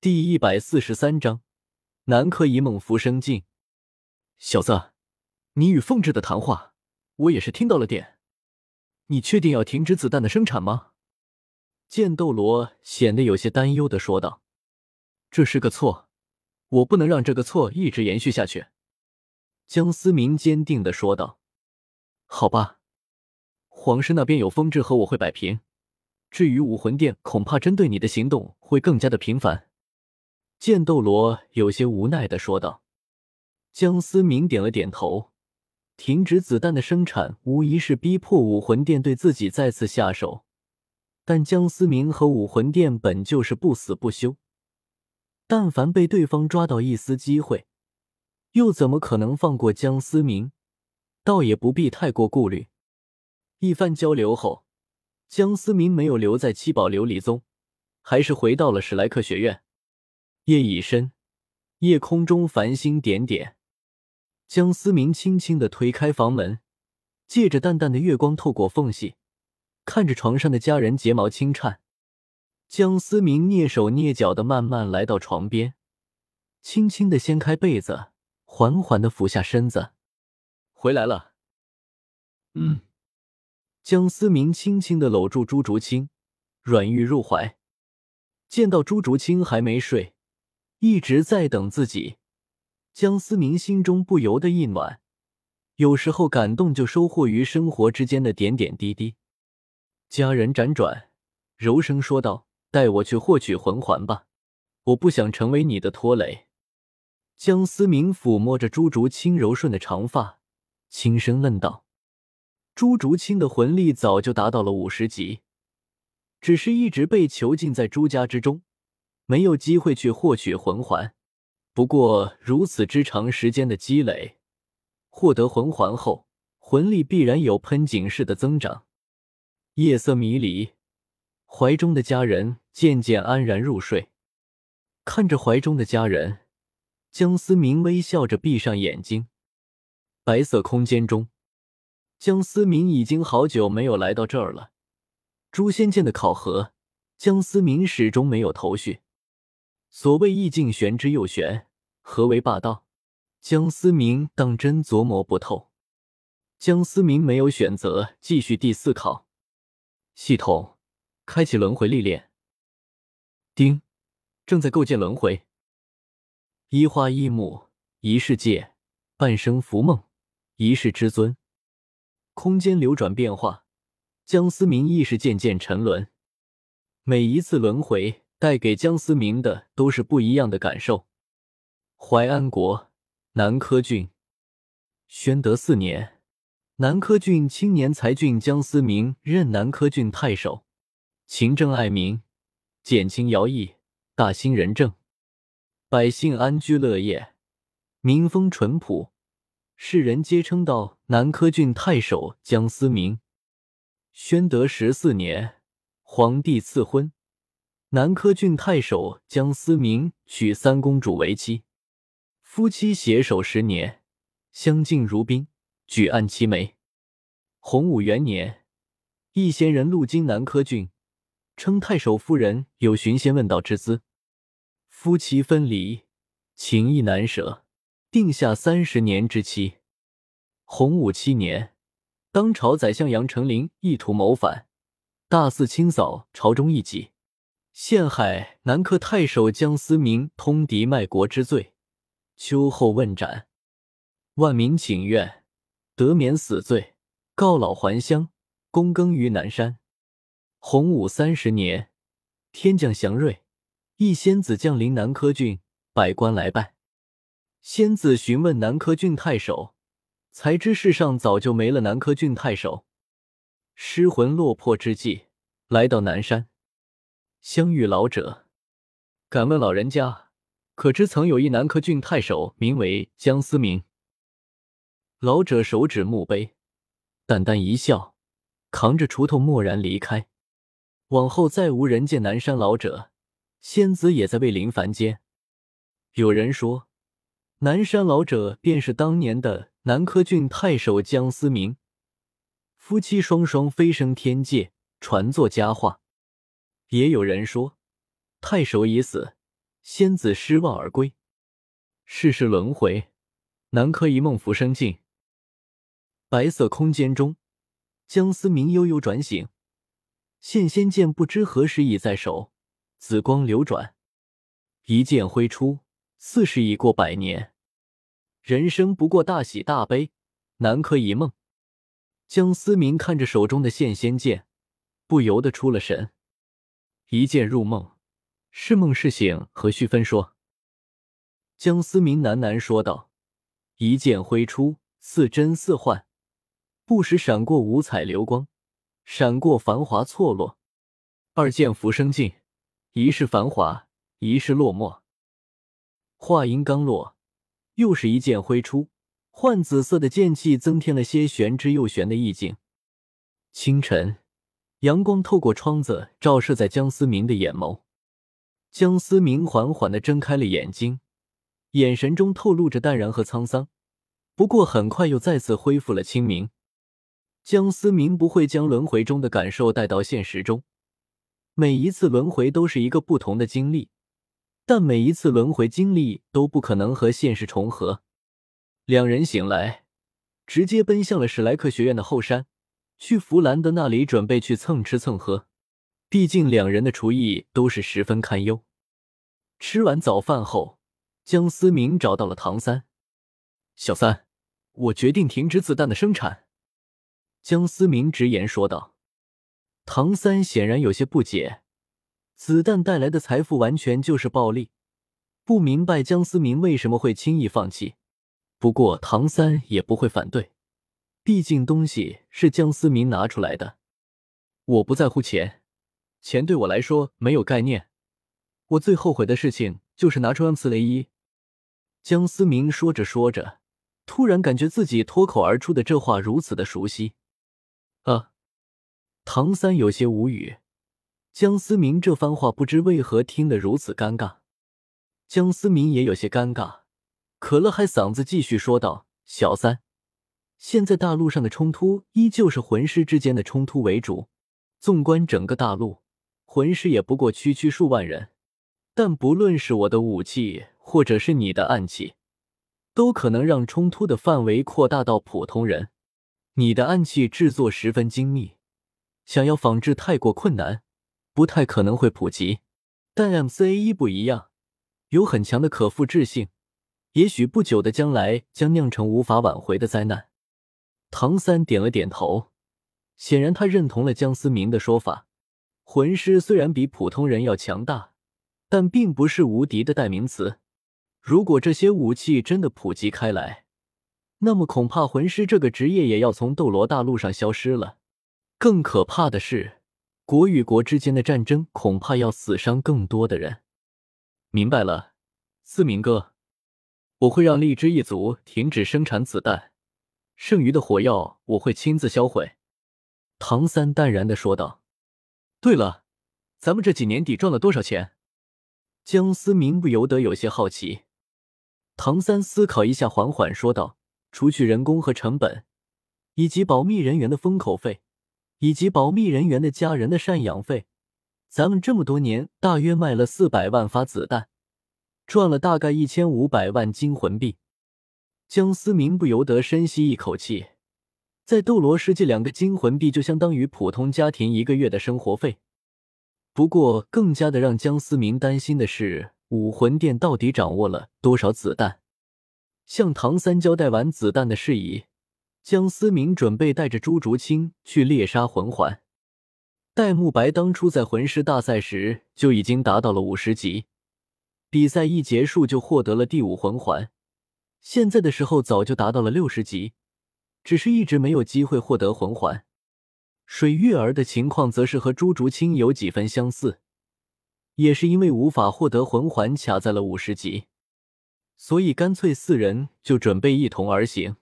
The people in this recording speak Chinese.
第一百四十三章，南柯一梦浮生境。小子，你与凤至的谈话，我也是听到了点。你确定要停止子弹的生产吗？剑斗罗显得有些担忧的说道：“这是个错，我不能让这个错一直延续下去。”江思明坚定的说道：“好吧，皇室那边有风至和我会摆平。至于武魂殿，恐怕针对你的行动会更加的频繁。”剑斗罗有些无奈的说道：“江思明点了点头，停止子弹的生产，无疑是逼迫武魂殿对自己再次下手。但江思明和武魂殿本就是不死不休，但凡被对方抓到一丝机会，又怎么可能放过江思明？倒也不必太过顾虑。一番交流后，江思明没有留在七宝琉璃宗，还是回到了史莱克学院。”夜已深，夜空中繁星点点。江思明轻轻的推开房门，借着淡淡的月光透过缝隙，看着床上的家人睫毛轻颤。江思明蹑手蹑脚的慢慢来到床边，轻轻的掀开被子，缓缓的俯下身子。回来了。嗯。江思明轻轻的搂住朱竹清，软玉入怀。见到朱竹清还没睡。一直在等自己，江思明心中不由得一暖。有时候感动就收获于生活之间的点点滴滴。家人辗转，柔声说道：“带我去获取魂环吧，我不想成为你的拖累。”江思明抚摸着朱竹清柔顺的长发，轻声问道：“朱竹清的魂力早就达到了五十级，只是一直被囚禁在朱家之中。”没有机会去获取魂环，不过如此之长时间的积累，获得魂环后，魂力必然有喷井式的增长。夜色迷离，怀中的家人渐渐安然入睡。看着怀中的家人，江思明微笑着闭上眼睛。白色空间中，江思明已经好久没有来到这儿了。诛仙剑的考核，江思明始终没有头绪。所谓意境玄之又玄，何为霸道？江思明当真琢磨不透。江思明没有选择继续第四考。系统开启轮回历练。丁，正在构建轮回。一花一木，一世界，半生浮梦，一世之尊。空间流转变化，江思明意识渐渐沉沦。每一次轮回。带给江思明的都是不一样的感受。淮安国南柯郡，宣德四年，南柯郡青年才俊江思明任南柯郡太守，勤政爱民，减轻徭役，大兴仁政，百姓安居乐业，民风淳朴，世人皆称道南柯郡太守江思明。宣德十四年，皇帝赐婚。南柯郡太守江思明娶三公主为妻，夫妻携手十年，相敬如宾，举案齐眉。洪武元年，一仙人路经南柯郡，称太守夫人有寻仙问道之姿，夫妻分离，情意难舍，定下三十年之期。洪武七年，当朝宰相杨成林意图谋反，大肆清扫朝中异己。陷害南柯太守江思明通敌卖国之罪，秋后问斩，万民请愿，得免死罪，告老还乡，躬耕于南山。洪武三十年，天降祥瑞，一仙子降临南柯郡，百官来拜。仙子询问南柯郡太守，才知世上早就没了南柯郡太守，失魂落魄之际，来到南山。相遇老者，敢问老人家，可知曾有一南柯郡太守，名为江思明？老者手指墓碑，淡淡一笑，扛着锄头默然离开。往后再无人见南山老者，仙子也在未临凡间。有人说，南山老者便是当年的南柯郡太守江思明，夫妻双双飞升天界，传作佳话。也有人说，太守已死，仙子失望而归。世事轮回，南柯一梦浮生尽。白色空间中，江思明悠悠转醒，现仙剑不知何时已在手，紫光流转，一剑挥出，似是已过百年。人生不过大喜大悲，南柯一梦。江思明看着手中的现仙剑，不由得出了神。一剑入梦，是梦是醒，何须分说？江思明喃喃说道：“一剑挥出，似真似幻。”不时闪过五彩流光，闪过繁华错落。二剑浮生尽，一世繁华，一世落寞。话音刚落，又是一剑挥出，幻紫色的剑气增添了些玄之又玄的意境。清晨，阳光透过窗子照射在江思明的眼眸，江思明缓缓的睁开了眼睛，眼神中透露着淡然和沧桑，不过很快又再次恢复了清明。江思明不会将轮回中的感受带到现实中，每一次轮回都是一个不同的经历，但每一次轮回经历都不可能和现实重合。两人醒来，直接奔向了史莱克学院的后山，去弗兰德那里准备去蹭吃蹭喝。毕竟两人的厨艺都是十分堪忧。吃完早饭后，江思明找到了唐三，小三，我决定停止子弹的生产。江思明直言说道：“唐三显然有些不解，子弹带来的财富完全就是暴利，不明白江思明为什么会轻易放弃。不过唐三也不会反对，毕竟东西是江思明拿出来的。我不在乎钱，钱对我来说没有概念。我最后悔的事情就是拿出 M 四雷伊。”江思明说着说着，突然感觉自己脱口而出的这话如此的熟悉。啊！唐三有些无语，江思明这番话不知为何听得如此尴尬。江思明也有些尴尬，可了海嗓子继续说道：“小三，现在大陆上的冲突依旧是魂师之间的冲突为主。纵观整个大陆，魂师也不过区区数万人，但不论是我的武器，或者是你的暗器，都可能让冲突的范围扩大到普通人。”你的暗器制作十分精密，想要仿制太过困难，不太可能会普及。但 M C A 一不一样，有很强的可复制性，也许不久的将来将酿成无法挽回的灾难。唐三点了点头，显然他认同了江思明的说法。魂师虽然比普通人要强大，但并不是无敌的代名词。如果这些武器真的普及开来，那么恐怕魂师这个职业也要从斗罗大陆上消失了。更可怕的是，国与国之间的战争恐怕要死伤更多的人。明白了，思明哥，我会让荔枝一族停止生产子弹，剩余的火药我会亲自销毁。唐三淡然的说道。对了，咱们这几年底赚了多少钱？江思明不由得有些好奇。唐三思考一下，缓缓说道。除去人工和成本，以及保密人员的封口费，以及保密人员的家人的赡养费，咱们这么多年大约卖了四百万发子弹，赚了大概一千五百万金魂币。江思明不由得深吸一口气，在斗罗世界，两个金魂币就相当于普通家庭一个月的生活费。不过，更加的让江思明担心的是，武魂殿到底掌握了多少子弹？向唐三交代完子弹的事宜，江思明准备带着朱竹清去猎杀魂环。戴沐白当初在魂师大赛时就已经达到了五十级，比赛一结束就获得了第五魂环。现在的时候早就达到了六十级，只是一直没有机会获得魂环。水月儿的情况则是和朱竹清有几分相似，也是因为无法获得魂环，卡在了五十级。所以，干脆四人就准备一同而行。